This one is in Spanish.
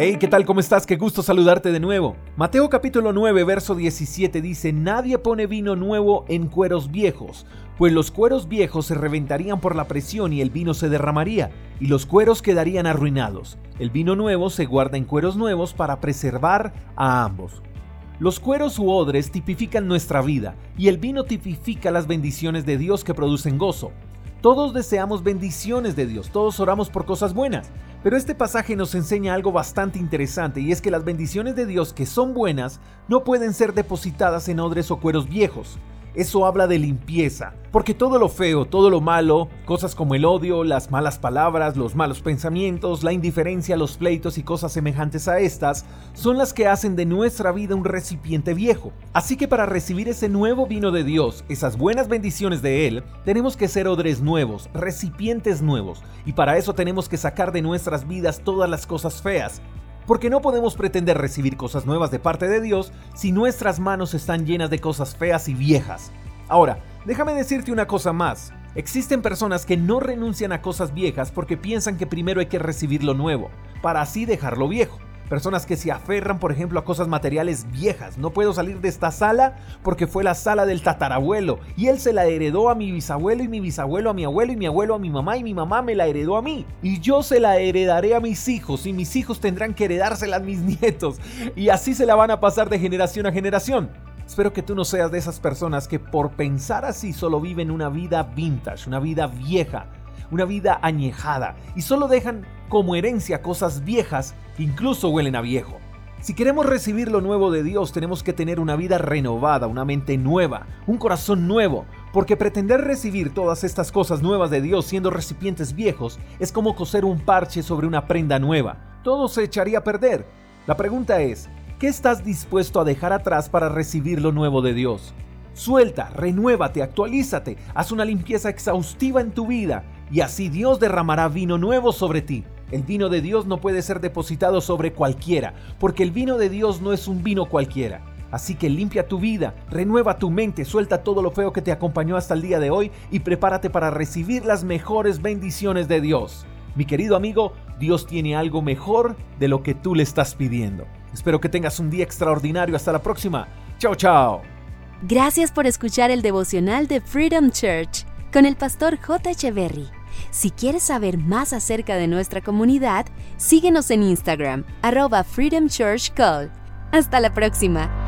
Hey, ¿qué tal? ¿Cómo estás? Qué gusto saludarte de nuevo. Mateo capítulo 9, verso 17 dice, Nadie pone vino nuevo en cueros viejos, pues los cueros viejos se reventarían por la presión y el vino se derramaría, y los cueros quedarían arruinados. El vino nuevo se guarda en cueros nuevos para preservar a ambos. Los cueros u odres tipifican nuestra vida, y el vino tipifica las bendiciones de Dios que producen gozo. Todos deseamos bendiciones de Dios, todos oramos por cosas buenas, pero este pasaje nos enseña algo bastante interesante y es que las bendiciones de Dios que son buenas no pueden ser depositadas en odres o cueros viejos. Eso habla de limpieza, porque todo lo feo, todo lo malo, cosas como el odio, las malas palabras, los malos pensamientos, la indiferencia, los pleitos y cosas semejantes a estas, son las que hacen de nuestra vida un recipiente viejo. Así que para recibir ese nuevo vino de Dios, esas buenas bendiciones de Él, tenemos que ser odres nuevos, recipientes nuevos, y para eso tenemos que sacar de nuestras vidas todas las cosas feas, porque no podemos pretender recibir cosas nuevas de parte de Dios si nuestras manos están llenas de cosas feas y viejas. Ahora, déjame decirte una cosa más. Existen personas que no renuncian a cosas viejas porque piensan que primero hay que recibir lo nuevo, para así dejar lo viejo. Personas que se aferran, por ejemplo, a cosas materiales viejas. No puedo salir de esta sala porque fue la sala del tatarabuelo y él se la heredó a mi bisabuelo y mi bisabuelo a mi abuelo y mi abuelo a mi mamá y mi mamá me la heredó a mí. Y yo se la heredaré a mis hijos y mis hijos tendrán que heredársela a mis nietos. Y así se la van a pasar de generación a generación. Espero que tú no seas de esas personas que por pensar así solo viven una vida vintage, una vida vieja, una vida añejada y solo dejan como herencia cosas viejas que incluso huelen a viejo. Si queremos recibir lo nuevo de Dios, tenemos que tener una vida renovada, una mente nueva, un corazón nuevo, porque pretender recibir todas estas cosas nuevas de Dios siendo recipientes viejos es como coser un parche sobre una prenda nueva. Todo se echaría a perder. La pregunta es, ¿qué estás dispuesto a dejar atrás para recibir lo nuevo de Dios? Suelta, renuévate, actualízate, haz una limpieza exhaustiva en tu vida y así Dios derramará vino nuevo sobre ti. El vino de Dios no puede ser depositado sobre cualquiera, porque el vino de Dios no es un vino cualquiera. Así que limpia tu vida, renueva tu mente, suelta todo lo feo que te acompañó hasta el día de hoy y prepárate para recibir las mejores bendiciones de Dios. Mi querido amigo, Dios tiene algo mejor de lo que tú le estás pidiendo. Espero que tengas un día extraordinario. Hasta la próxima. Chao, chao. Gracias por escuchar el devocional de Freedom Church con el pastor J. Echeverry. Si quieres saber más acerca de nuestra comunidad, síguenos en Instagram, arroba Freedom Church. Hasta la próxima.